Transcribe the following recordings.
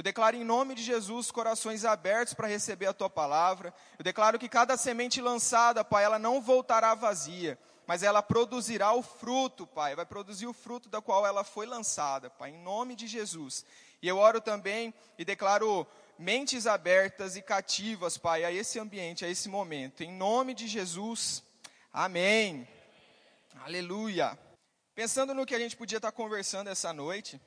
Eu declaro em nome de Jesus corações abertos para receber a tua palavra. Eu declaro que cada semente lançada, Pai, ela não voltará vazia, mas ela produzirá o fruto, Pai. Vai produzir o fruto da qual ela foi lançada, Pai, em nome de Jesus. E eu oro também e declaro mentes abertas e cativas, Pai, a esse ambiente, a esse momento. Em nome de Jesus. Amém. Aleluia. Pensando no que a gente podia estar conversando essa noite,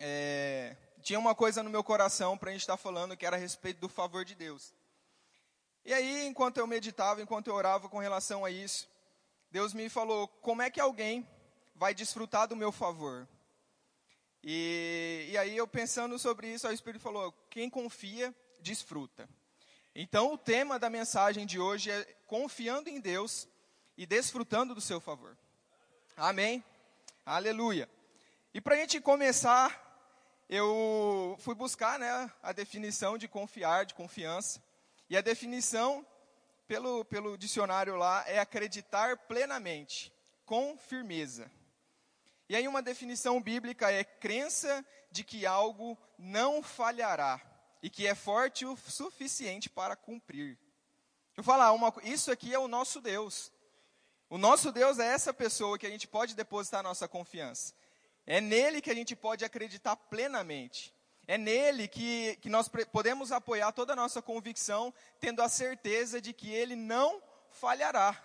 é, tinha uma coisa no meu coração para a gente estar falando que era a respeito do favor de Deus. E aí, enquanto eu meditava, enquanto eu orava com relação a isso, Deus me falou: como é que alguém vai desfrutar do meu favor? E, e aí, eu pensando sobre isso, o Espírito falou: quem confia, desfruta. Então, o tema da mensagem de hoje é confiando em Deus e desfrutando do seu favor. Amém? Aleluia. E para a gente começar, eu fui buscar né, a definição de confiar, de confiança. E a definição, pelo, pelo dicionário lá, é acreditar plenamente, com firmeza. E aí, uma definição bíblica é crença de que algo não falhará e que é forte o suficiente para cumprir. Eu falar, uma, isso aqui é o nosso Deus. O nosso Deus é essa pessoa que a gente pode depositar nossa confiança. É nele que a gente pode acreditar plenamente. É nele que, que nós podemos apoiar toda a nossa convicção, tendo a certeza de que ele não falhará.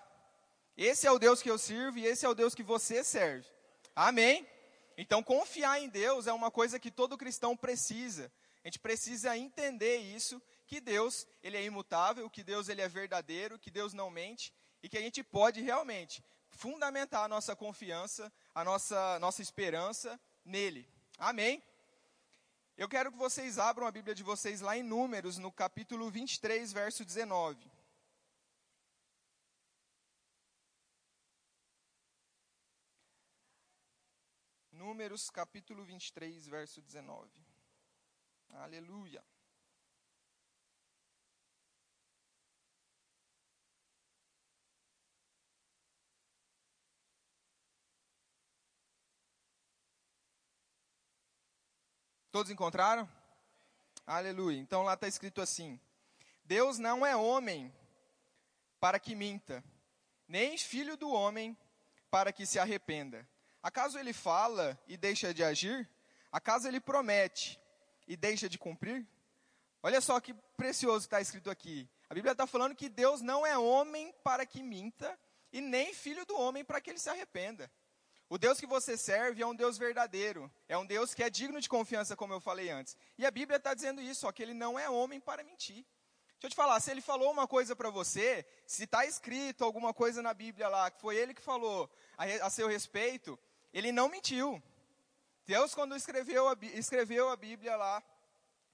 Esse é o Deus que eu sirvo e esse é o Deus que você serve. Amém? Então, confiar em Deus é uma coisa que todo cristão precisa. A gente precisa entender isso, que Deus, ele é imutável, que Deus ele é verdadeiro, que Deus não mente e que a gente pode realmente fundamentar a nossa confiança, a nossa, nossa esperança nele. Amém? Eu quero que vocês abram a Bíblia de vocês lá em Números, no capítulo 23, verso 19. Números, capítulo 23, verso 19. Aleluia. Todos encontraram? Aleluia. Então lá está escrito assim: Deus não é homem para que minta, nem filho do homem para que se arrependa. Acaso ele fala e deixa de agir? Acaso ele promete e deixa de cumprir? Olha só que precioso está escrito aqui. A Bíblia está falando que Deus não é homem para que minta, e nem filho do homem para que ele se arrependa. O Deus que você serve é um Deus verdadeiro, é um Deus que é digno de confiança, como eu falei antes. E a Bíblia está dizendo isso, só que ele não é homem para mentir. Deixa eu te falar, se ele falou uma coisa para você, se está escrito alguma coisa na Bíblia lá, que foi ele que falou a, a seu respeito, ele não mentiu. Deus, quando escreveu a, escreveu a Bíblia lá,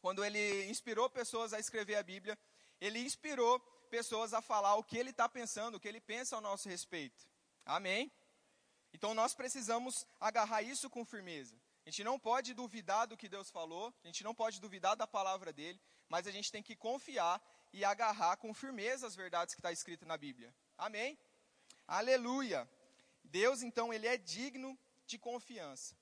quando ele inspirou pessoas a escrever a Bíblia, ele inspirou pessoas a falar o que ele está pensando, o que ele pensa ao nosso respeito. Amém? Então nós precisamos agarrar isso com firmeza. A gente não pode duvidar do que Deus falou, a gente não pode duvidar da palavra dele, mas a gente tem que confiar e agarrar com firmeza as verdades que está escrito na Bíblia. Amém? Aleluia. Deus, então, ele é digno de confiança.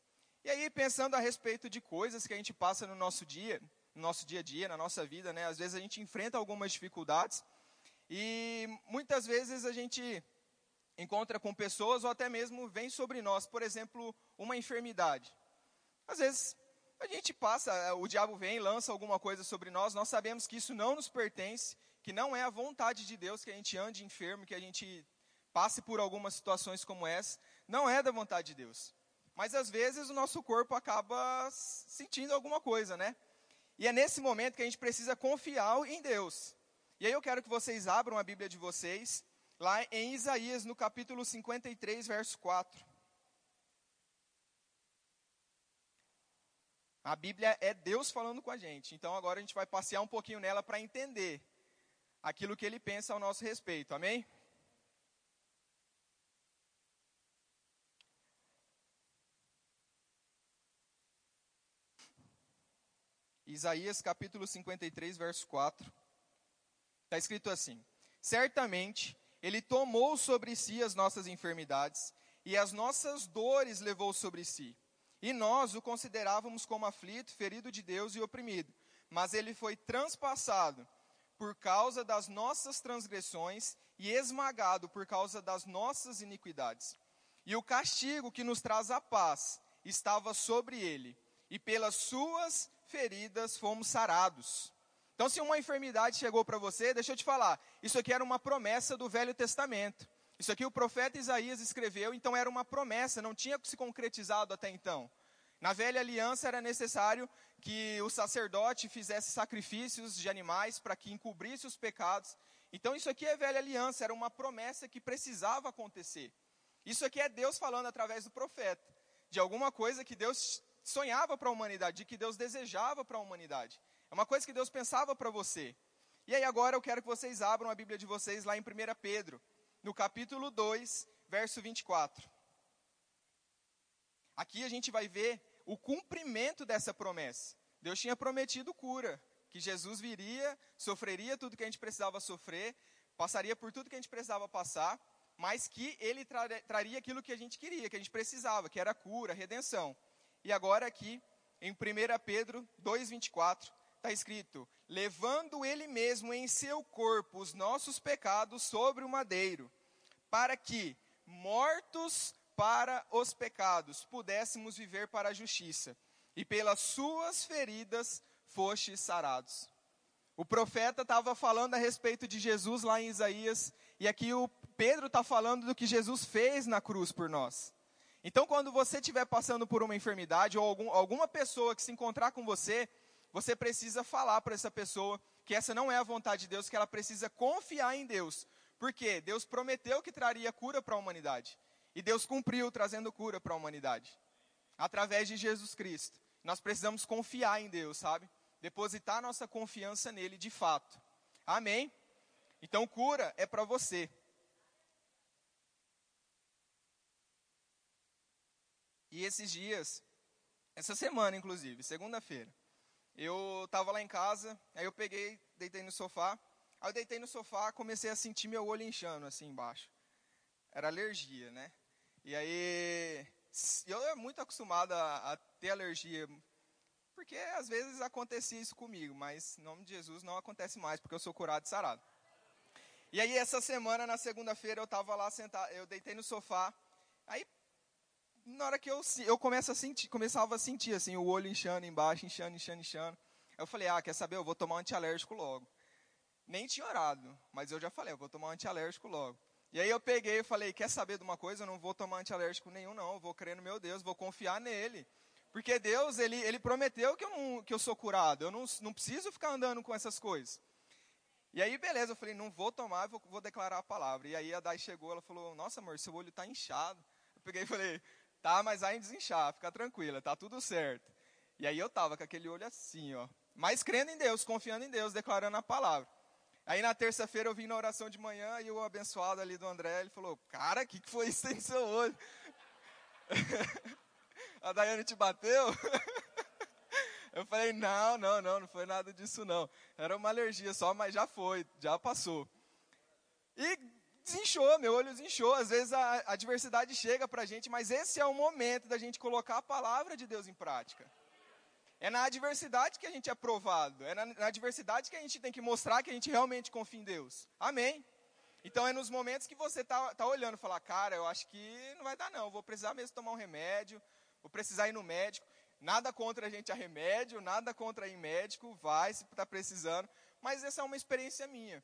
E aí, pensando a respeito de coisas que a gente passa no nosso dia, no nosso dia a dia, na nossa vida, né? Às vezes a gente enfrenta algumas dificuldades e muitas vezes a gente encontra com pessoas ou até mesmo vem sobre nós, por exemplo, uma enfermidade. Às vezes a gente passa, é, o diabo vem lança alguma coisa sobre nós, nós sabemos que isso não nos pertence, que não é a vontade de Deus que a gente ande enfermo, que a gente passe por algumas situações como essa, não é da vontade de Deus. Mas às vezes o nosso corpo acaba sentindo alguma coisa, né? E é nesse momento que a gente precisa confiar em Deus. E aí eu quero que vocês abram a Bíblia de vocês lá em Isaías, no capítulo 53, verso 4. A Bíblia é Deus falando com a gente. Então agora a gente vai passear um pouquinho nela para entender aquilo que ele pensa ao nosso respeito. Amém? Isaías capítulo 53, verso 4. Está escrito assim: Certamente ele tomou sobre si as nossas enfermidades e as nossas dores levou sobre si. E nós o considerávamos como aflito, ferido de Deus e oprimido. Mas ele foi transpassado por causa das nossas transgressões e esmagado por causa das nossas iniquidades. E o castigo que nos traz a paz estava sobre ele, e pelas suas feridas fomos sarados. Então, se uma enfermidade chegou para você, deixa eu te falar, isso aqui era uma promessa do Velho Testamento. Isso aqui o profeta Isaías escreveu, então era uma promessa, não tinha se concretizado até então. Na velha aliança era necessário que o sacerdote fizesse sacrifícios de animais para que encobrisse os pecados. Então isso aqui é velha aliança, era uma promessa que precisava acontecer. Isso aqui é Deus falando através do profeta, de alguma coisa que Deus sonhava para a humanidade, de que Deus desejava para a humanidade. É uma coisa que Deus pensava para você. E aí agora eu quero que vocês abram a Bíblia de vocês lá em 1 Pedro, no capítulo 2, verso 24. Aqui a gente vai ver o cumprimento dessa promessa. Deus tinha prometido cura, que Jesus viria, sofreria tudo que a gente precisava sofrer, passaria por tudo que a gente precisava passar, mas que ele traria aquilo que a gente queria, que a gente precisava, que era cura, redenção. E agora aqui, em 1 Pedro 2,24, está escrito: levando ele mesmo em seu corpo os nossos pecados sobre o madeiro, para que, mortos para os pecados, pudéssemos viver para a justiça, e pelas suas feridas fostes sarados. O profeta estava falando a respeito de Jesus lá em Isaías, e aqui o Pedro está falando do que Jesus fez na cruz por nós. Então, quando você estiver passando por uma enfermidade, ou algum, alguma pessoa que se encontrar com você, você precisa falar para essa pessoa que essa não é a vontade de Deus, que ela precisa confiar em Deus. Porque Deus prometeu que traria cura para a humanidade. E Deus cumpriu trazendo cura para a humanidade. Através de Jesus Cristo. Nós precisamos confiar em Deus, sabe? Depositar nossa confiança nele de fato. Amém? Então, cura é para você. E esses dias, essa semana inclusive, segunda-feira, eu estava lá em casa, aí eu peguei, deitei no sofá. Aí eu deitei no sofá, comecei a sentir meu olho inchando assim embaixo. Era alergia, né? E aí, eu era muito acostumado a, a ter alergia, porque às vezes acontecia isso comigo, mas em nome de Jesus não acontece mais, porque eu sou curado e sarado. E aí essa semana, na segunda-feira, eu estava lá sentado, eu deitei no sofá, aí na hora que eu, eu começo a sentir, começava a sentir assim, o olho inchando embaixo, inchando, inchando, inchando. Eu falei, ah, quer saber, eu vou tomar um antialérgico logo. Nem tinha orado, mas eu já falei, eu vou tomar um antialérgico logo. E aí eu peguei e falei, quer saber de uma coisa? Eu não vou tomar antialérgico nenhum, não. Eu vou crer no meu Deus, vou confiar nele. Porque Deus, ele, ele prometeu que eu, não, que eu sou curado. Eu não, não preciso ficar andando com essas coisas. E aí, beleza, eu falei, não vou tomar, vou, vou declarar a palavra. E aí a Dai chegou, ela falou, nossa amor, seu olho está inchado. Eu peguei e falei, Tá, mas vai desinchar, fica tranquila, tá tudo certo. E aí eu tava com aquele olho assim, ó. Mas crendo em Deus, confiando em Deus, declarando a palavra. Aí na terça-feira eu vim na oração de manhã e o abençoado ali do André, ele falou, cara, o que, que foi isso aí no seu olho? a Daiane te bateu? eu falei, não, não, não, não foi nada disso não. Era uma alergia só, mas já foi, já passou. E desinchou, meu olho desinchou. Às vezes a adversidade chega para a gente, mas esse é o momento da gente colocar a palavra de Deus em prática. É na adversidade que a gente é provado. É na, na adversidade que a gente tem que mostrar que a gente realmente confia em Deus. Amém? Então é nos momentos que você tá, tá olhando e falar, cara, eu acho que não vai dar não, vou precisar mesmo tomar um remédio, vou precisar ir no médico. Nada contra a gente a remédio, nada contra ir médico, vai se está precisando. Mas essa é uma experiência minha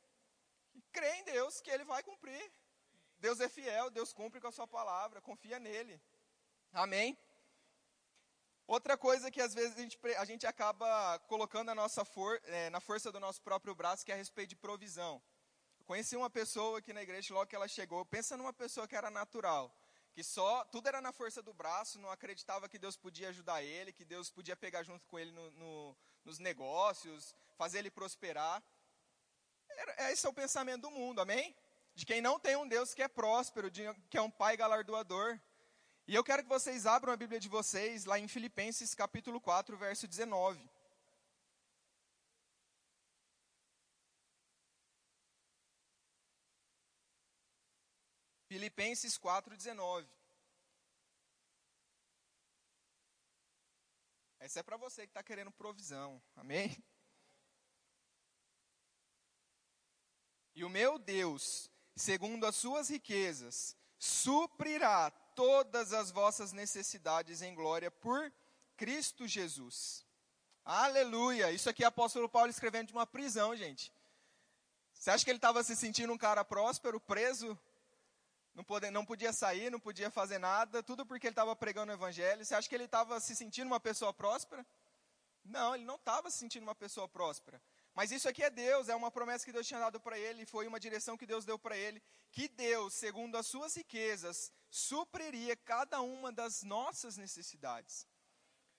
crê em Deus que Ele vai cumprir. Deus é fiel, Deus cumpre com a sua palavra, confia nele. Amém? Outra coisa que às vezes a gente, a gente acaba colocando a nossa for, é, na força do nosso próprio braço, que é a respeito de provisão. Eu conheci uma pessoa aqui na igreja, logo que ela chegou, pensa numa pessoa que era natural, que só, tudo era na força do braço, não acreditava que Deus podia ajudar ele, que Deus podia pegar junto com ele no, no, nos negócios, fazer ele prosperar. Esse é o pensamento do mundo, amém? De quem não tem um Deus que é próspero, de, que é um pai galardoador. E eu quero que vocês abram a Bíblia de vocês lá em Filipenses capítulo 4, verso 19. Filipenses 4, 19. Essa é para você que está querendo provisão. Amém? E o meu Deus, segundo as suas riquezas, suprirá todas as vossas necessidades em glória por Cristo Jesus. Aleluia! Isso aqui é o apóstolo Paulo escrevendo de uma prisão, gente. Você acha que ele estava se sentindo um cara próspero, preso? Não, poder, não podia sair, não podia fazer nada, tudo porque ele estava pregando o evangelho. Você acha que ele estava se sentindo uma pessoa próspera? Não, ele não estava se sentindo uma pessoa próspera. Mas isso aqui é Deus, é uma promessa que Deus tinha dado para ele, foi uma direção que Deus deu para ele, que Deus, segundo as suas riquezas, supriria cada uma das nossas necessidades.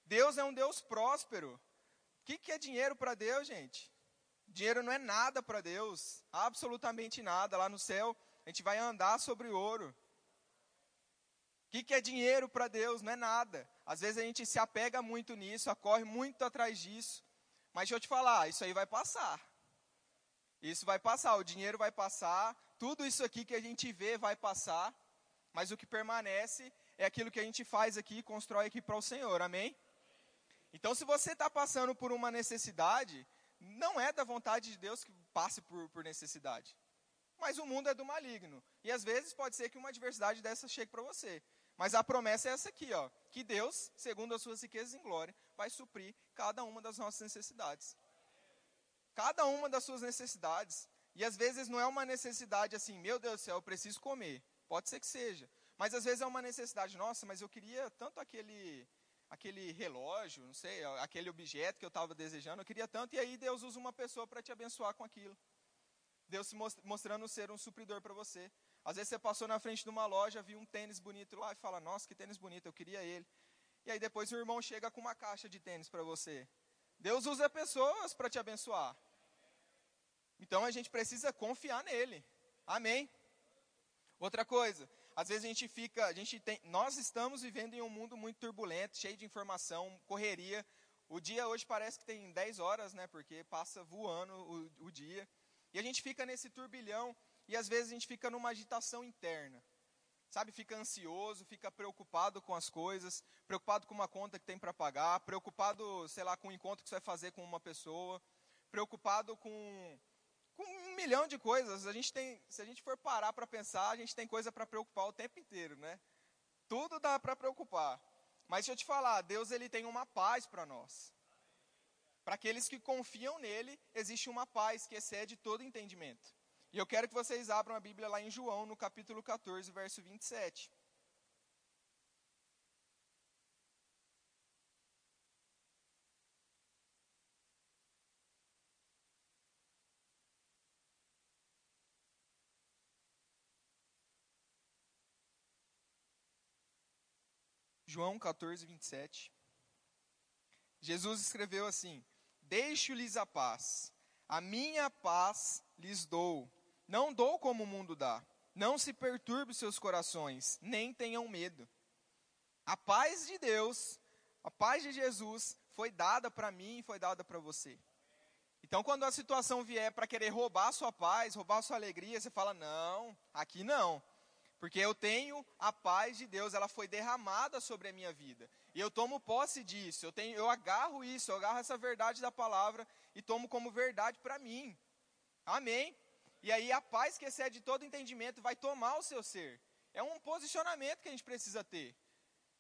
Deus é um Deus próspero. O que, que é dinheiro para Deus, gente? Dinheiro não é nada para Deus, absolutamente nada. Lá no céu, a gente vai andar sobre ouro. O que, que é dinheiro para Deus? Não é nada. Às vezes a gente se apega muito nisso, corre muito atrás disso. Mas deixa eu te falar, isso aí vai passar. Isso vai passar, o dinheiro vai passar, tudo isso aqui que a gente vê vai passar, mas o que permanece é aquilo que a gente faz aqui, constrói aqui para o Senhor, amém? Então, se você está passando por uma necessidade, não é da vontade de Deus que passe por, por necessidade. Mas o mundo é do maligno. E às vezes pode ser que uma adversidade dessa chegue para você. Mas a promessa é essa aqui, ó, que Deus, segundo as suas riquezas em glória, vai suprir cada uma das nossas necessidades. Cada uma das suas necessidades. E às vezes não é uma necessidade assim, meu Deus do céu, eu preciso comer. Pode ser que seja. Mas às vezes é uma necessidade, nossa, mas eu queria tanto aquele aquele relógio, não sei, aquele objeto que eu estava desejando, eu queria tanto, e aí Deus usa uma pessoa para te abençoar com aquilo. Deus se mostrando ser um supridor para você. Às vezes você passou na frente de uma loja, viu um tênis bonito lá e fala: Nossa, que tênis bonito, eu queria ele. E aí depois o irmão chega com uma caixa de tênis para você. Deus usa pessoas para te abençoar. Então a gente precisa confiar nele. Amém. Outra coisa, às vezes a gente fica, a gente tem, nós estamos vivendo em um mundo muito turbulento, cheio de informação, correria. O dia hoje parece que tem 10 horas, né? Porque passa voando o, o dia. E a gente fica nesse turbilhão e às vezes a gente fica numa agitação interna. Sabe, fica ansioso, fica preocupado com as coisas, preocupado com uma conta que tem para pagar, preocupado, sei lá, com o encontro que você vai fazer com uma pessoa, preocupado com, com um milhão de coisas. A gente tem, se a gente for parar para pensar, a gente tem coisa para preocupar o tempo inteiro, né? Tudo dá para preocupar. Mas deixa eu te falar, Deus ele tem uma paz para nós. Para aqueles que confiam nele, existe uma paz que excede todo entendimento. E eu quero que vocês abram a Bíblia lá em João, no capítulo 14, verso 27. João 14, 27. Jesus escreveu assim: Deixo-lhes a paz, a minha paz lhes dou. Não dou como o mundo dá. Não se perturbe seus corações, nem tenham medo. A paz de Deus, a paz de Jesus foi dada para mim e foi dada para você. Então, quando a situação vier para querer roubar a sua paz, roubar a sua alegria, você fala: não, aqui não. Porque eu tenho a paz de Deus, ela foi derramada sobre a minha vida. E eu tomo posse disso, eu, tenho, eu agarro isso, eu agarro essa verdade da palavra e tomo como verdade para mim. Amém? E aí a paz que excede todo entendimento vai tomar o seu ser. É um posicionamento que a gente precisa ter.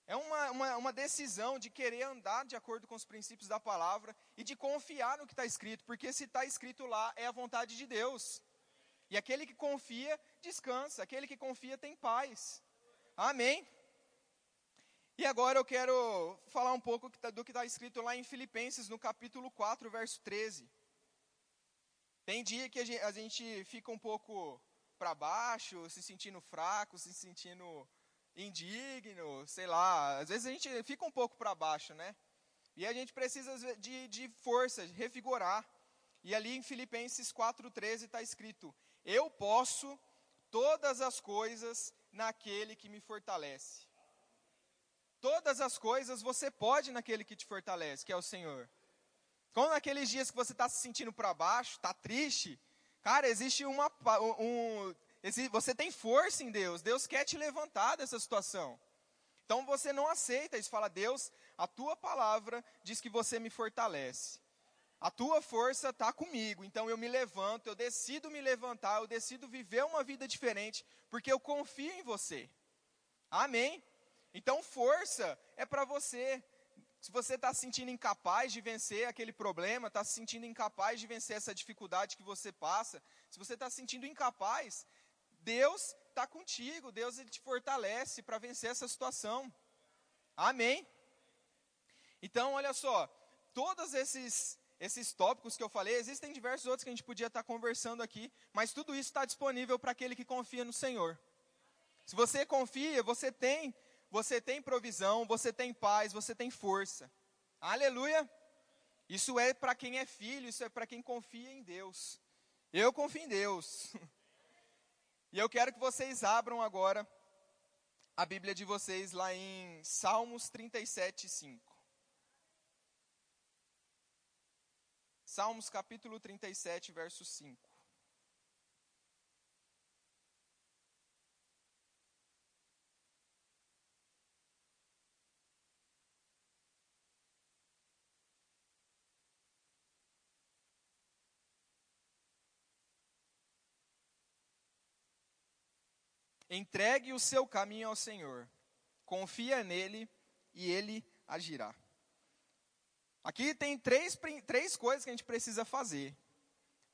É uma, uma, uma, decisão de querer andar de acordo com os princípios da palavra e de confiar no que está escrito, porque se está escrito lá é a vontade de Deus. E aquele que confia, descansa, aquele que confia tem paz. Amém? E agora eu quero falar um pouco tá, do que está escrito lá em Filipenses, no capítulo 4, verso 13. Tem dia que a gente fica um pouco para baixo, se sentindo fraco, se sentindo indigno, sei lá. Às vezes a gente fica um pouco para baixo, né? E a gente precisa de, de força, de revigorar. E ali em Filipenses 4,13 está escrito: Eu posso todas as coisas naquele que me fortalece. Todas as coisas você pode naquele que te fortalece, que é o Senhor. Como naqueles dias que você está se sentindo para baixo, está triste, cara, existe uma. Um, você tem força em Deus. Deus quer te levantar dessa situação. Então você não aceita isso, fala, Deus, a tua palavra diz que você me fortalece. A tua força está comigo, então eu me levanto, eu decido me levantar, eu decido viver uma vida diferente, porque eu confio em você. Amém? Então, força é para você. Se você está se sentindo incapaz de vencer aquele problema, está se sentindo incapaz de vencer essa dificuldade que você passa, se você está se sentindo incapaz, Deus está contigo, Deus ele te fortalece para vencer essa situação. Amém? Então, olha só, todos esses esses tópicos que eu falei, existem diversos outros que a gente podia estar conversando aqui, mas tudo isso está disponível para aquele que confia no Senhor. Se você confia, você tem, você tem provisão, você tem paz, você tem força. Aleluia! Isso é para quem é filho, isso é para quem confia em Deus. Eu confio em Deus. E eu quero que vocês abram agora a Bíblia de vocês lá em Salmos 37, 5. Salmos capítulo 37, verso 5. Entregue o seu caminho ao Senhor, confia nele e ele agirá. Aqui tem três, três coisas que a gente precisa fazer.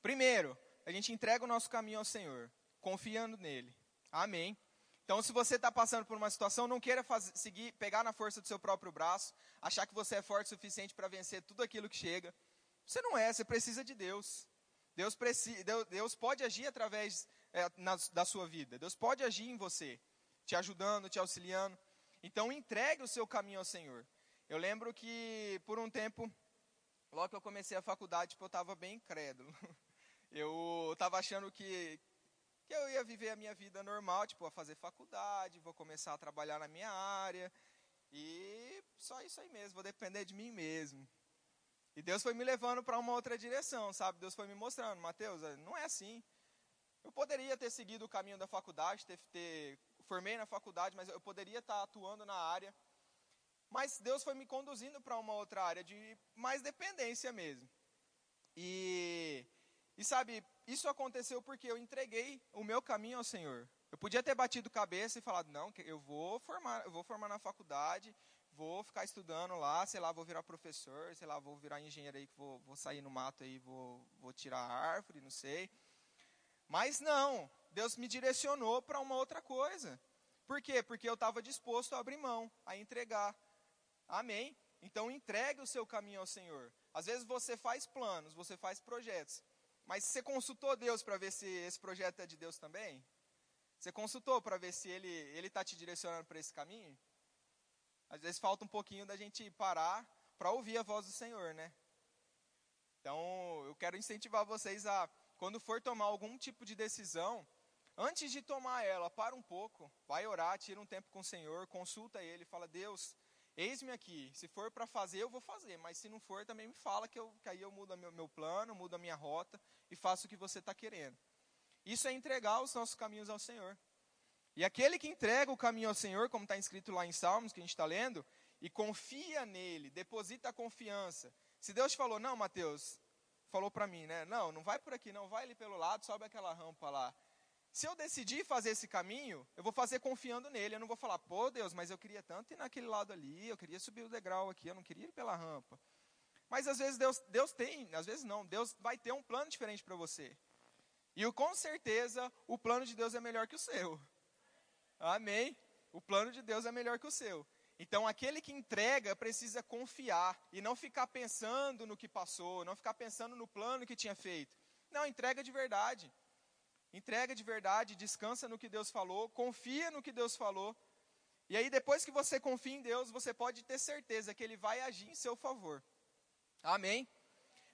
Primeiro, a gente entrega o nosso caminho ao Senhor, confiando nele. Amém. Então, se você está passando por uma situação, não queira fazer, seguir, pegar na força do seu próprio braço, achar que você é forte o suficiente para vencer tudo aquilo que chega. Você não é, você precisa de Deus. Deus, preci, Deus, Deus pode agir através é, na, da sua vida. Deus pode agir em você, te ajudando, te auxiliando. Então, entregue o seu caminho ao Senhor. Eu lembro que por um tempo, logo que eu comecei a faculdade, tipo, eu estava bem incrédulo. Eu estava achando que, que eu ia viver a minha vida normal, tipo, a fazer faculdade, vou começar a trabalhar na minha área, e só isso aí mesmo, vou depender de mim mesmo. E Deus foi me levando para uma outra direção, sabe? Deus foi me mostrando, Mateus, não é assim. Eu poderia ter seguido o caminho da faculdade, ter, ter formei na faculdade, mas eu poderia estar atuando na área mas Deus foi me conduzindo para uma outra área de mais dependência mesmo. E, e sabe, isso aconteceu porque eu entreguei o meu caminho ao Senhor. Eu podia ter batido cabeça e falado, não, eu vou formar, eu vou formar na faculdade, vou ficar estudando lá, sei lá, vou virar professor, sei lá, vou virar engenheiro aí, vou, vou sair no mato aí, vou, vou tirar árvore, não sei. Mas não, Deus me direcionou para uma outra coisa. Por quê? Porque eu estava disposto a abrir mão, a entregar. Amém? Então entregue o seu caminho ao Senhor. Às vezes você faz planos, você faz projetos, mas você consultou Deus para ver se esse projeto é de Deus também? Você consultou para ver se ele ele está te direcionando para esse caminho? Às vezes falta um pouquinho da gente parar para ouvir a voz do Senhor, né? Então eu quero incentivar vocês a quando for tomar algum tipo de decisão, antes de tomar ela, para um pouco, vai orar, tira um tempo com o Senhor, consulta Ele, fala Deus, Eis-me aqui, se for para fazer, eu vou fazer, mas se não for, também me fala que, eu, que aí eu mudo meu, meu plano, mudo a minha rota e faço o que você está querendo. Isso é entregar os nossos caminhos ao Senhor. E aquele que entrega o caminho ao Senhor, como está escrito lá em Salmos, que a gente está lendo, e confia nele, deposita a confiança. Se Deus falou, não, Mateus, falou para mim, né? Não, não vai por aqui, não, vai ali pelo lado, sobe aquela rampa lá. Se eu decidir fazer esse caminho, eu vou fazer confiando nele. Eu não vou falar, pô, Deus, mas eu queria tanto ir naquele lado ali, eu queria subir o degrau aqui, eu não queria ir pela rampa. Mas às vezes Deus, Deus tem, às vezes não, Deus vai ter um plano diferente para você. E com certeza o plano de Deus é melhor que o seu. Amém? O plano de Deus é melhor que o seu. Então aquele que entrega precisa confiar e não ficar pensando no que passou, não ficar pensando no plano que tinha feito. Não, entrega de verdade. Entrega de verdade, descansa no que Deus falou, confia no que Deus falou. E aí, depois que você confia em Deus, você pode ter certeza que Ele vai agir em seu favor. Amém?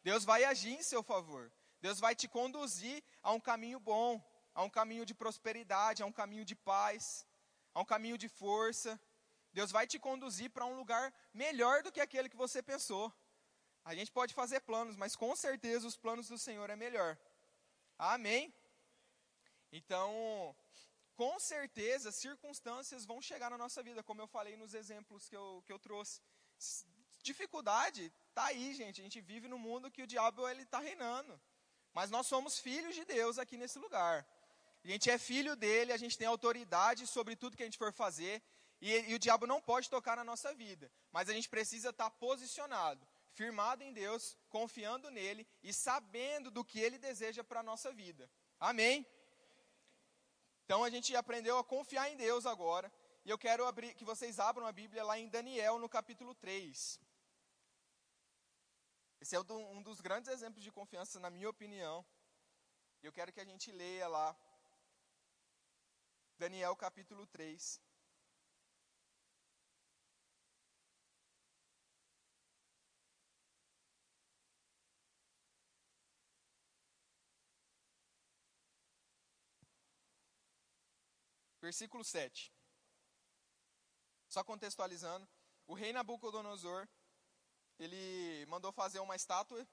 Deus vai agir em seu favor. Deus vai te conduzir a um caminho bom, a um caminho de prosperidade, a um caminho de paz, a um caminho de força. Deus vai te conduzir para um lugar melhor do que aquele que você pensou. A gente pode fazer planos, mas com certeza os planos do Senhor é melhor. Amém? Então, com certeza circunstâncias vão chegar na nossa vida, como eu falei nos exemplos que eu, que eu trouxe. Dificuldade tá aí, gente. A gente vive num mundo que o diabo ele está reinando. Mas nós somos filhos de Deus aqui nesse lugar. A gente é filho dele, a gente tem autoridade sobre tudo que a gente for fazer. E, e o diabo não pode tocar na nossa vida. Mas a gente precisa estar tá posicionado, firmado em Deus, confiando nele e sabendo do que ele deseja para a nossa vida. Amém? Então a gente aprendeu a confiar em Deus agora. E eu quero abrir, que vocês abram a Bíblia lá em Daniel, no capítulo 3. Esse é um dos grandes exemplos de confiança, na minha opinião. Eu quero que a gente leia lá. Daniel capítulo 3. Versículo 7. Só contextualizando, o rei Nabucodonosor, ele mandou fazer uma estátua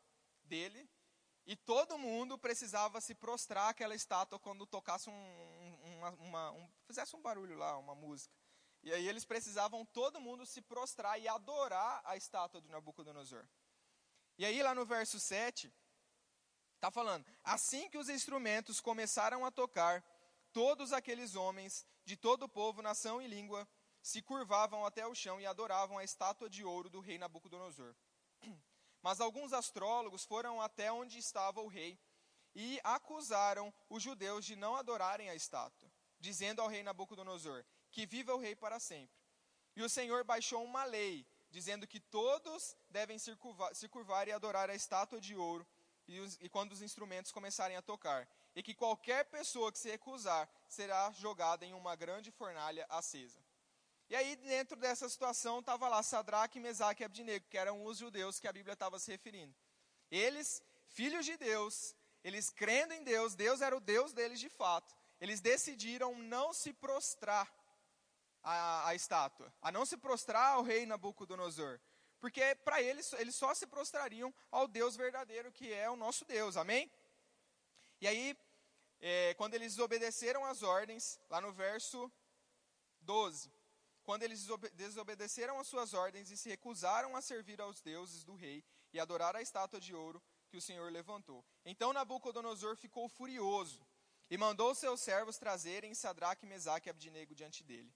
dele, e todo mundo precisava se prostrar aquela estátua quando tocasse um, uma, uma, um, fizesse um barulho lá, uma música. E aí eles precisavam todo mundo se prostrar e adorar a estátua do Nabucodonosor. E aí lá no verso 7, está falando, assim que os instrumentos começaram a tocar, todos aqueles homens de todo o povo, nação e língua se curvavam até o chão e adoravam a estátua de ouro do rei Nabucodonosor. Mas alguns astrólogos foram até onde estava o rei e acusaram os judeus de não adorarem a estátua, dizendo ao rei Nabucodonosor: Que viva o rei para sempre. E o Senhor baixou uma lei, dizendo que todos devem se curvar, se curvar e adorar a estátua de ouro e, os, e quando os instrumentos começarem a tocar e que qualquer pessoa que se recusar será jogada em uma grande fornalha acesa. E aí, dentro dessa situação, estava lá Sadraque, Mesaque e Abdinego, que eram os judeus que a Bíblia estava se referindo. Eles, filhos de Deus, eles crendo em Deus, Deus era o Deus deles de fato, eles decidiram não se prostrar à, à estátua, a não se prostrar ao rei Nabucodonosor, porque para eles, eles só se prostrariam ao Deus verdadeiro, que é o nosso Deus, amém? E aí, é, quando eles desobedeceram as ordens, lá no verso 12, quando eles desobedeceram as suas ordens e se recusaram a servir aos deuses do rei e adorar a estátua de ouro que o Senhor levantou. Então Nabucodonosor ficou furioso e mandou seus servos trazerem Sadraque, Mesaque e Abdinego diante dele.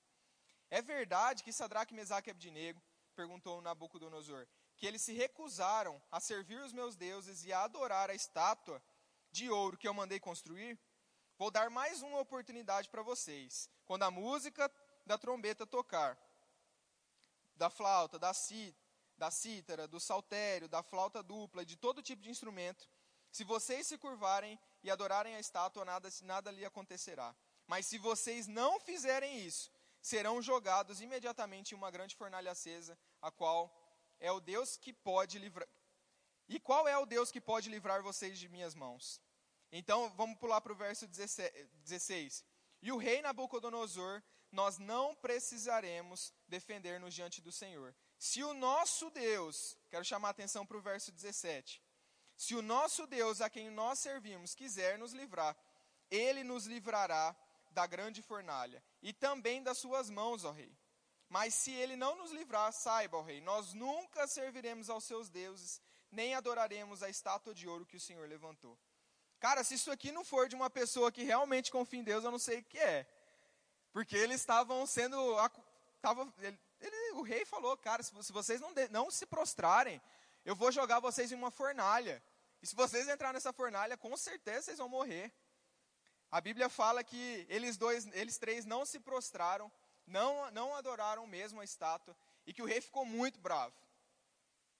É verdade que Sadraque, Mesaque e Abdinego, perguntou Nabucodonosor, que eles se recusaram a servir os meus deuses e a adorar a estátua de ouro que eu mandei construir, vou dar mais uma oportunidade para vocês. Quando a música da trombeta tocar, da flauta, da, ci, da cítara, do saltério, da flauta dupla, de todo tipo de instrumento, se vocês se curvarem e adorarem a estátua, nada, nada lhe acontecerá. Mas se vocês não fizerem isso, serão jogados imediatamente em uma grande fornalha acesa, a qual é o Deus que pode livrar, e qual é o Deus que pode livrar vocês de minhas mãos? Então, vamos pular para o verso 16. E o rei Nabucodonosor, nós não precisaremos defender-nos diante do Senhor. Se o nosso Deus, quero chamar a atenção para o verso 17. Se o nosso Deus, a quem nós servimos, quiser nos livrar, ele nos livrará da grande fornalha e também das suas mãos, ó rei. Mas se ele não nos livrar, saiba, ó rei, nós nunca serviremos aos seus deuses, nem adoraremos a estátua de ouro que o Senhor levantou. Cara, se isso aqui não for de uma pessoa que realmente confia em Deus, eu não sei o que é. Porque eles estavam sendo. Tava, ele, ele, o rei falou, cara, se, se vocês não, de, não se prostrarem, eu vou jogar vocês em uma fornalha. E se vocês entrarem nessa fornalha, com certeza vocês vão morrer. A Bíblia fala que eles dois, eles três não se prostraram, não, não adoraram mesmo a estátua, e que o rei ficou muito bravo.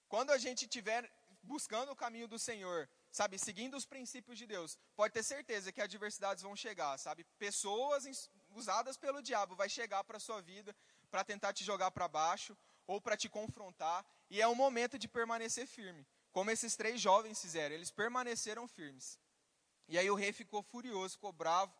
Quando a gente estiver buscando o caminho do Senhor, sabe, seguindo os princípios de Deus, pode ter certeza que adversidades vão chegar, sabe? Pessoas usadas pelo diabo vai chegar para sua vida para tentar te jogar para baixo ou para te confrontar, e é o momento de permanecer firme, como esses três jovens fizeram, eles permaneceram firmes. E aí o rei ficou furioso, ficou bravo,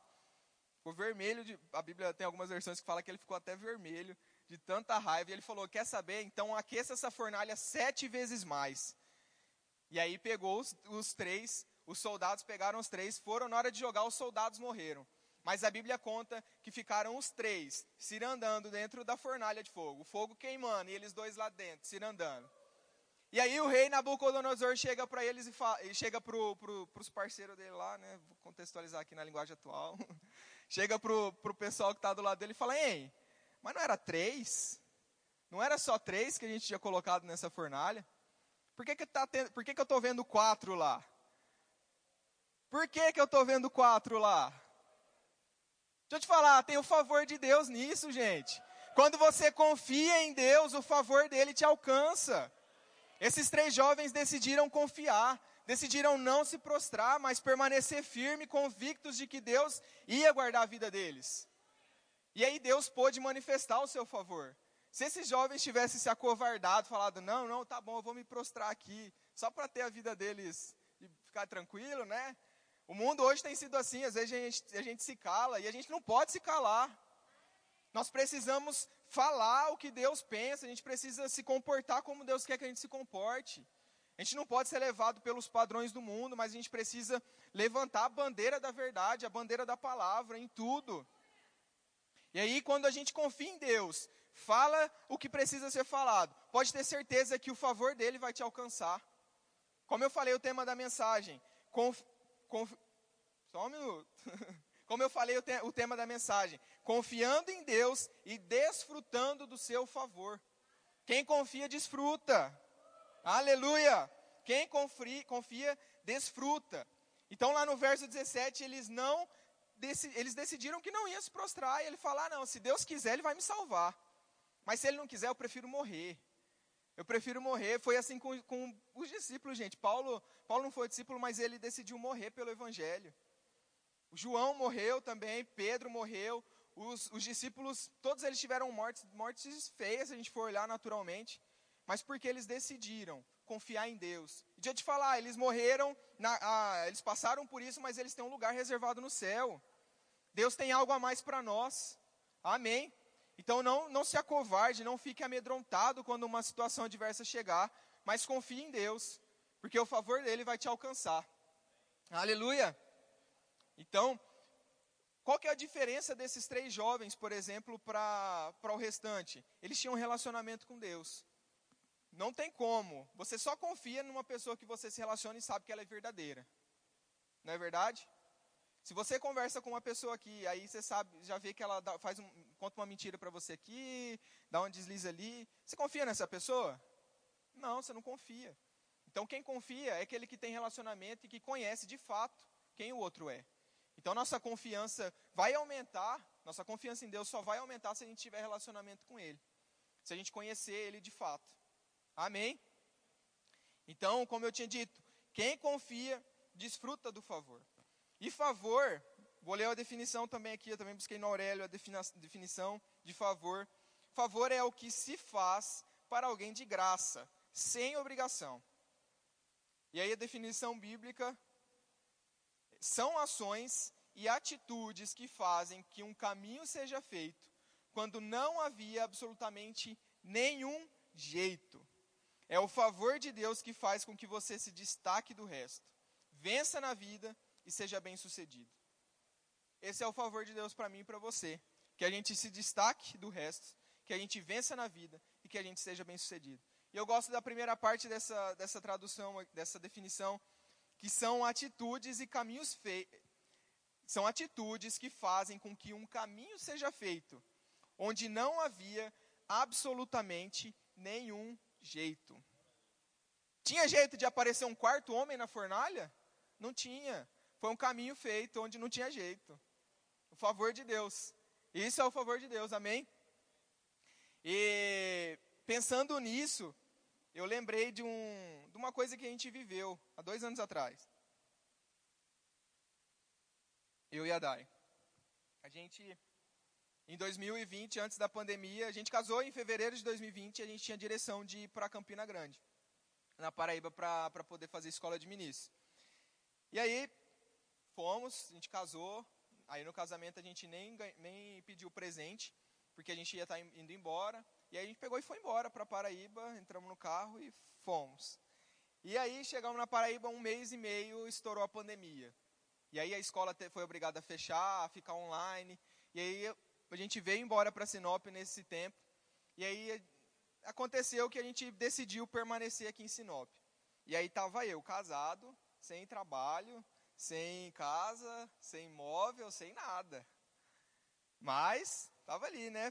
ficou vermelho, de, a Bíblia tem algumas versões que fala que ele ficou até vermelho, de tanta raiva, e ele falou: Quer saber? Então aqueça essa fornalha sete vezes mais. E aí pegou os, os três, os soldados pegaram os três, foram, na hora de jogar, os soldados morreram. Mas a Bíblia conta que ficaram os três cirandando dentro da fornalha de fogo, o fogo queimando e eles dois lá dentro, cirandando. E aí o rei Nabucodonosor chega para eles e fala, chega para pro, os parceiros dele lá, né? Vou contextualizar aqui na linguagem atual. chega para o pessoal que está do lado dele e fala: Ei, mas não era três? Não era só três que a gente tinha colocado nessa fornalha? Por que, que, tá tendo, por que, que eu estou vendo quatro lá? Por que, que eu estou vendo quatro lá? Deixa eu te falar, tem o favor de Deus nisso, gente. Quando você confia em Deus, o favor dele te alcança. Esses três jovens decidiram confiar, decidiram não se prostrar, mas permanecer firme, convictos de que Deus ia guardar a vida deles. E aí Deus pôde manifestar o seu favor. Se esses jovens tivessem se acovardado, falado, não, não, tá bom, eu vou me prostrar aqui, só para ter a vida deles e ficar tranquilo, né? O mundo hoje tem sido assim, às vezes a gente, a gente se cala e a gente não pode se calar. Nós precisamos falar o que Deus pensa, a gente precisa se comportar como Deus quer que a gente se comporte. A gente não pode ser levado pelos padrões do mundo, mas a gente precisa levantar a bandeira da verdade, a bandeira da palavra em tudo. E aí, quando a gente confia em Deus, fala o que precisa ser falado, pode ter certeza que o favor dele vai te alcançar. Como eu falei, o tema da mensagem, conf, conf, só um minuto. Como eu falei, o, te, o tema da mensagem, confiando em Deus e desfrutando do seu favor. Quem confia, desfruta. Aleluia! Quem confia, confia desfruta. Então, lá no verso 17, eles não eles decidiram que não iam se prostrar, e ele fala: ah, não, se Deus quiser, ele vai me salvar. Mas se ele não quiser, eu prefiro morrer. Eu prefiro morrer. Foi assim com, com os discípulos, gente. Paulo, Paulo não foi discípulo, mas ele decidiu morrer pelo Evangelho. O João morreu também, Pedro morreu. Os, os discípulos, todos eles tiveram mortes, mortes feias, se a gente for olhar naturalmente. Mas porque eles decidiram confiar em Deus. E deixa eu te falar, eles morreram, na, eles passaram por isso, mas eles têm um lugar reservado no céu. Deus tem algo a mais para nós. Amém. Então não, não se acovarde, não fique amedrontado quando uma situação adversa chegar, mas confie em Deus, porque o favor dele vai te alcançar. Aleluia! Então, qual que é a diferença desses três jovens, por exemplo, para o restante? Eles tinham um relacionamento com Deus. Não tem como. Você só confia numa pessoa que você se relaciona e sabe que ela é verdadeira. Não é verdade? Se você conversa com uma pessoa aqui, aí você sabe, já vê que ela faz um, conta uma mentira para você aqui, dá um deslize ali. Você confia nessa pessoa? Não, você não confia. Então quem confia é aquele que tem relacionamento e que conhece de fato quem o outro é. Então nossa confiança vai aumentar, nossa confiança em Deus só vai aumentar se a gente tiver relacionamento com Ele. Se a gente conhecer Ele de fato. Amém? Então, como eu tinha dito, quem confia, desfruta do favor. E favor, vou ler a definição também aqui, eu também busquei no Aurélio a definição de favor. Favor é o que se faz para alguém de graça, sem obrigação. E aí a definição bíblica são ações e atitudes que fazem que um caminho seja feito quando não havia absolutamente nenhum jeito. É o favor de Deus que faz com que você se destaque do resto. Vença na vida e seja bem sucedido. Esse é o favor de Deus para mim e para você. Que a gente se destaque do resto, que a gente vença na vida e que a gente seja bem sucedido. E eu gosto da primeira parte dessa, dessa tradução, dessa definição, que são atitudes e caminhos feitos. São atitudes que fazem com que um caminho seja feito, onde não havia absolutamente nenhum jeito. Tinha jeito de aparecer um quarto homem na fornalha? Não tinha. Foi um caminho feito onde não tinha jeito. Favor de Deus. Isso é o favor de Deus, amém? E pensando nisso, eu lembrei de, um, de uma coisa que a gente viveu há dois anos atrás. Eu e a Dai. A gente, em 2020, antes da pandemia, a gente casou em fevereiro de 2020 e a gente tinha direção de ir para Campina Grande, na Paraíba, para poder fazer escola de ministro. E aí, fomos, a gente casou. Aí no casamento a gente nem, nem pediu presente, porque a gente ia estar tá indo embora. E aí a gente pegou e foi embora para Paraíba, entramos no carro e fomos. E aí chegamos na Paraíba um mês e meio, estourou a pandemia. E aí a escola foi obrigada a fechar, a ficar online. E aí a gente veio embora para Sinop nesse tempo. E aí aconteceu que a gente decidiu permanecer aqui em Sinop. E aí tava eu, casado, sem trabalho, sem casa, sem imóvel, sem nada. Mas tava ali, né?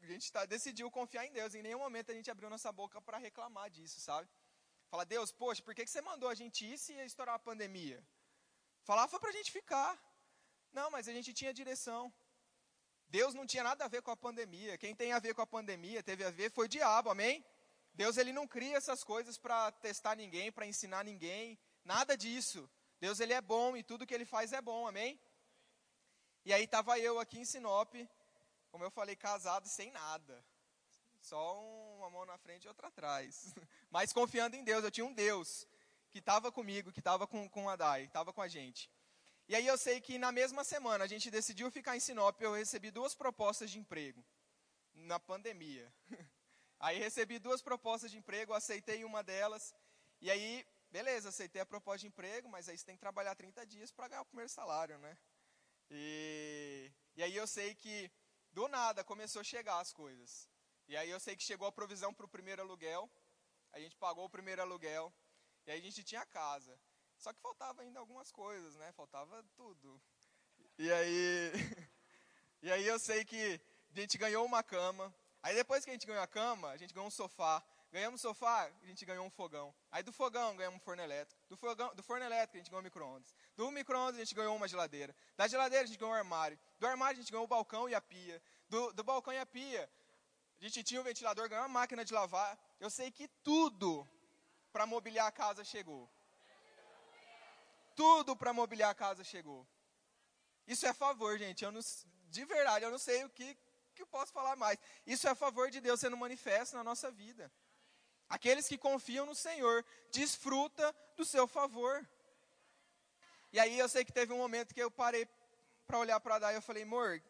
A gente tá, decidiu confiar em Deus. Em nenhum momento a gente abriu nossa boca para reclamar disso, sabe? Fala, Deus, poxa, por que, que você mandou a gente ir se ia estourar a pandemia? Falava foi para a gente ficar. Não, mas a gente tinha direção. Deus não tinha nada a ver com a pandemia. Quem tem a ver com a pandemia, teve a ver, foi o diabo, amém? Deus ele não cria essas coisas para testar ninguém, para ensinar ninguém, nada disso. Deus ele é bom e tudo que ele faz é bom, amém? E aí estava eu aqui em Sinop, como eu falei, casado sem nada. Só uma mão na frente e outra atrás. Mas confiando em Deus, eu tinha um Deus que estava comigo, que estava com, com a Dai, estava com a gente. E aí eu sei que na mesma semana a gente decidiu ficar em Sinop, eu recebi duas propostas de emprego. Na pandemia. Aí recebi duas propostas de emprego, aceitei uma delas. E aí, beleza, aceitei a proposta de emprego, mas aí você tem que trabalhar 30 dias para ganhar o primeiro salário, né? E, e aí eu sei que do nada começou a chegar as coisas. E aí eu sei que chegou a provisão para o primeiro aluguel. A gente pagou o primeiro aluguel. E aí a gente tinha casa. Só que faltava ainda algumas coisas, né? Faltava tudo. E aí, e aí eu sei que a gente ganhou uma cama. Aí depois que a gente ganhou a cama, a gente ganhou um sofá. Ganhamos sofá, a gente ganhou um fogão. Aí do fogão ganhamos um forno elétrico. Do, fogão, do forno elétrico a gente ganhou um micro-ondas. Do micro-ondas a gente ganhou uma geladeira. Da geladeira a gente ganhou um armário. Do armário a gente ganhou o balcão e a pia. Do, do balcão e a pia a gente tinha um ventilador, ganhou uma máquina de lavar. Eu sei que tudo para mobiliar a casa chegou. Tudo para mobiliar a casa chegou. Isso é favor, gente. Eu não, de verdade, eu não sei o que, que eu posso falar mais. Isso é favor de Deus sendo manifesto na nossa vida. Aqueles que confiam no Senhor, desfruta do seu favor. E aí eu sei que teve um momento que eu parei para olhar para Dai e eu falei, amor,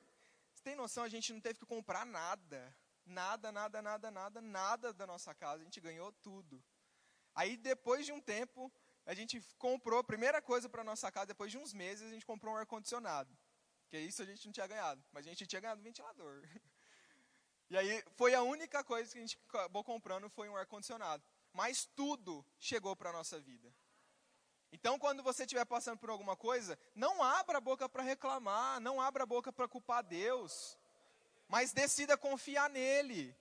você tem noção, a gente não teve que comprar nada. Nada, nada, nada, nada, nada da nossa casa. A gente ganhou tudo. Aí depois de um tempo, a gente comprou a primeira coisa para nossa casa, depois de uns meses, a gente comprou um ar-condicionado. Que isso a gente não tinha ganhado, mas a gente tinha ganhado um ventilador. E aí foi a única coisa que a gente acabou comprando foi um ar-condicionado. Mas tudo chegou para a nossa vida. Então, quando você estiver passando por alguma coisa, não abra a boca para reclamar, não abra a boca para culpar Deus mas decida confiar nele.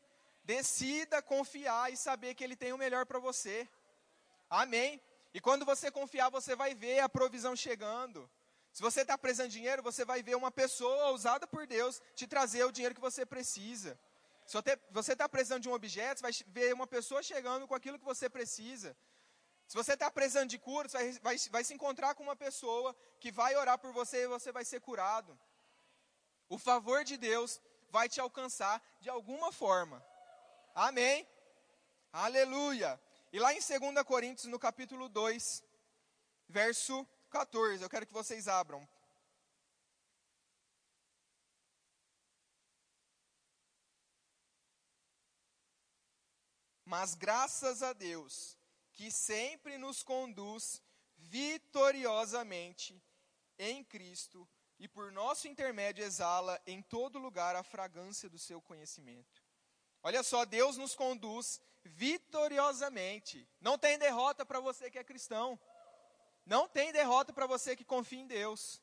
Decida confiar e saber que ele tem o melhor para você. Amém? E quando você confiar, você vai ver a provisão chegando. Se você está precisando de dinheiro, você vai ver uma pessoa usada por Deus te trazer o dinheiro que você precisa. Se você está precisando de um objeto, você vai ver uma pessoa chegando com aquilo que você precisa. Se você está precisando de cura, você vai, vai, vai se encontrar com uma pessoa que vai orar por você e você vai ser curado. O favor de Deus vai te alcançar de alguma forma. Amém? Aleluia. E lá em 2 Coríntios, no capítulo 2, verso 14, eu quero que vocês abram. Mas graças a Deus, que sempre nos conduz vitoriosamente em Cristo e por nosso intermédio exala em todo lugar a fragrância do seu conhecimento. Olha só, Deus nos conduz vitoriosamente. Não tem derrota para você que é cristão. Não tem derrota para você que confia em Deus.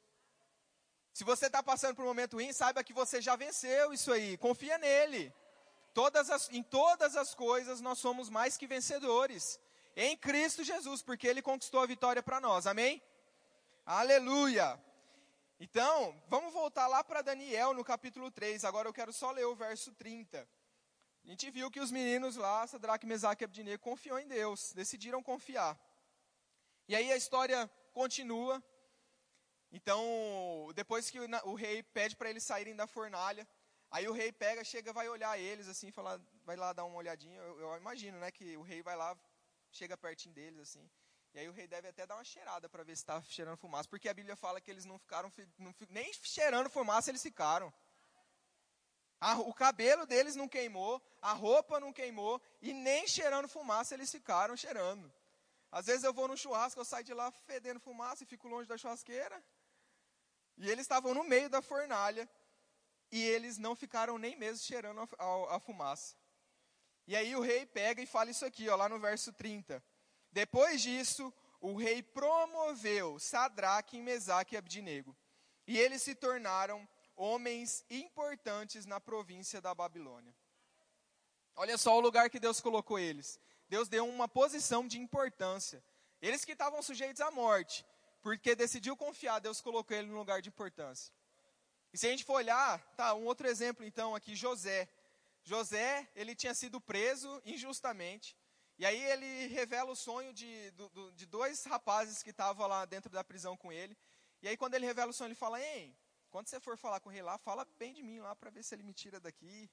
Se você está passando por um momento ruim, saiba que você já venceu isso aí. Confia nele. Todas as, em todas as coisas nós somos mais que vencedores. Em Cristo Jesus, porque ele conquistou a vitória para nós. Amém? Aleluia. Então, vamos voltar lá para Daniel no capítulo 3. Agora eu quero só ler o verso 30. A gente viu que os meninos lá, Sadraque, Mesaque e Abdinego, confiou em Deus, decidiram confiar. E aí a história continua. Então, depois que o, rei pede para eles saírem da fornalha, aí o rei pega, chega, vai olhar eles assim, fala, vai lá dar uma olhadinha. Eu, eu imagino, né, que o rei vai lá, chega pertinho deles assim. E aí o rei deve até dar uma cheirada para ver se está cheirando fumaça, porque a Bíblia fala que eles não ficaram, não, nem cheirando fumaça eles ficaram. A, o cabelo deles não queimou, a roupa não queimou, e nem cheirando fumaça eles ficaram cheirando. Às vezes eu vou no churrasco, eu saio de lá fedendo fumaça e fico longe da churrasqueira. E eles estavam no meio da fornalha e eles não ficaram nem mesmo cheirando a, a, a fumaça. E aí o rei pega e fala isso aqui, ó, lá no verso 30. Depois disso, o rei promoveu Sadraque, Mesaque e Abdinego. E eles se tornaram homens importantes na província da Babilônia. Olha só o lugar que Deus colocou eles. Deus deu uma posição de importância. Eles que estavam sujeitos à morte, porque decidiu confiar, Deus colocou ele no lugar de importância. E se a gente for olhar, tá, um outro exemplo então aqui, José. José, ele tinha sido preso injustamente. E aí ele revela o sonho de, de, de dois rapazes que estavam lá dentro da prisão com ele. E aí quando ele revela o sonho, ele fala, ei, quando você for falar com o rei lá, fala bem de mim lá para ver se ele me tira daqui.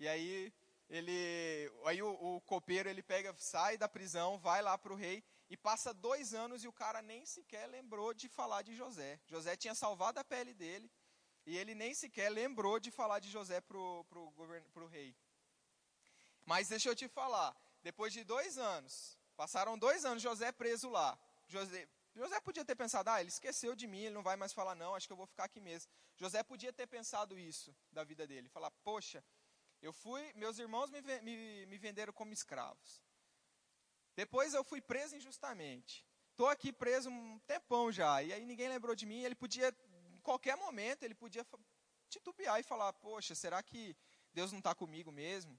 E aí ele, aí o, o, copeiro ele pega, sai da prisão, vai lá para o rei e passa dois anos e o cara nem sequer lembrou de falar de José. José tinha salvado a pele dele e ele nem sequer lembrou de falar de José para o rei. Mas deixa eu te falar, depois de dois anos, passaram dois anos, José preso lá. José, José podia ter pensado, ah, ele esqueceu de mim, ele não vai mais falar, não, acho que eu vou ficar aqui mesmo. José podia ter pensado isso da vida dele, falar, poxa, eu fui, meus irmãos me, me, me venderam como escravos. Depois eu fui preso injustamente. Estou aqui preso um tempão já, e aí ninguém lembrou de mim. Ele podia, qualquer momento, ele podia titubear e falar, poxa, será que Deus não está comigo mesmo?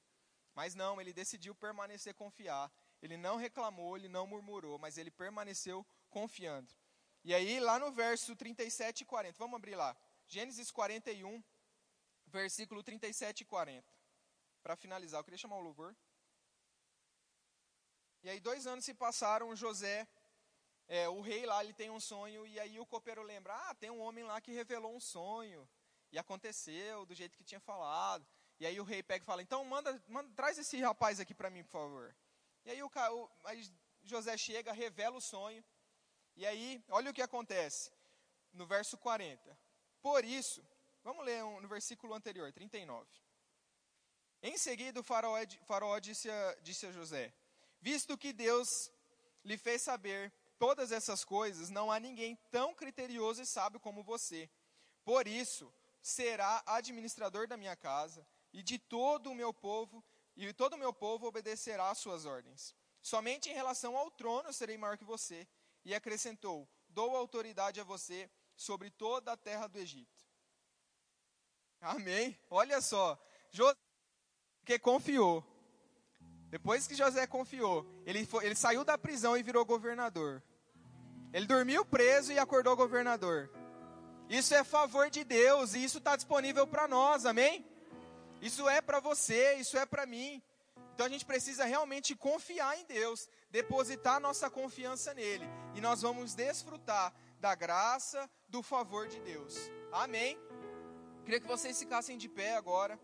Mas não, ele decidiu permanecer confiar. Ele não reclamou, ele não murmurou, mas ele permaneceu confiando. E aí, lá no verso 37 e 40, vamos abrir lá. Gênesis 41, versículo 37 e 40. Para finalizar, eu queria chamar o louvor. E aí, dois anos se passaram, José, é, o rei lá, ele tem um sonho, e aí o copeiro lembra: ah, tem um homem lá que revelou um sonho, e aconteceu do jeito que tinha falado. E aí o rei pega e fala: então manda, manda traz esse rapaz aqui para mim, por favor. E aí, o, o, aí José chega, revela o sonho, e aí, olha o que acontece no verso 40. Por isso, vamos ler um, no versículo anterior, 39. Em seguida, o faraó, faraó disse, a, disse a José: Visto que Deus lhe fez saber todas essas coisas, não há ninguém tão criterioso e sábio como você. Por isso, será administrador da minha casa e de todo o meu povo, e todo o meu povo obedecerá às suas ordens. Somente em relação ao trono serei maior que você e acrescentou: Dou autoridade a você sobre toda a terra do Egito. Amém? Olha só, José que confiou. Depois que José confiou, ele, foi, ele saiu da prisão e virou governador. Ele dormiu preso e acordou governador. Isso é favor de Deus e isso está disponível para nós, amém? Isso é para você, isso é para mim. Então a gente precisa realmente confiar em Deus, depositar nossa confiança nele, e nós vamos desfrutar da graça, do favor de Deus. Amém? Queria que vocês ficassem de pé agora.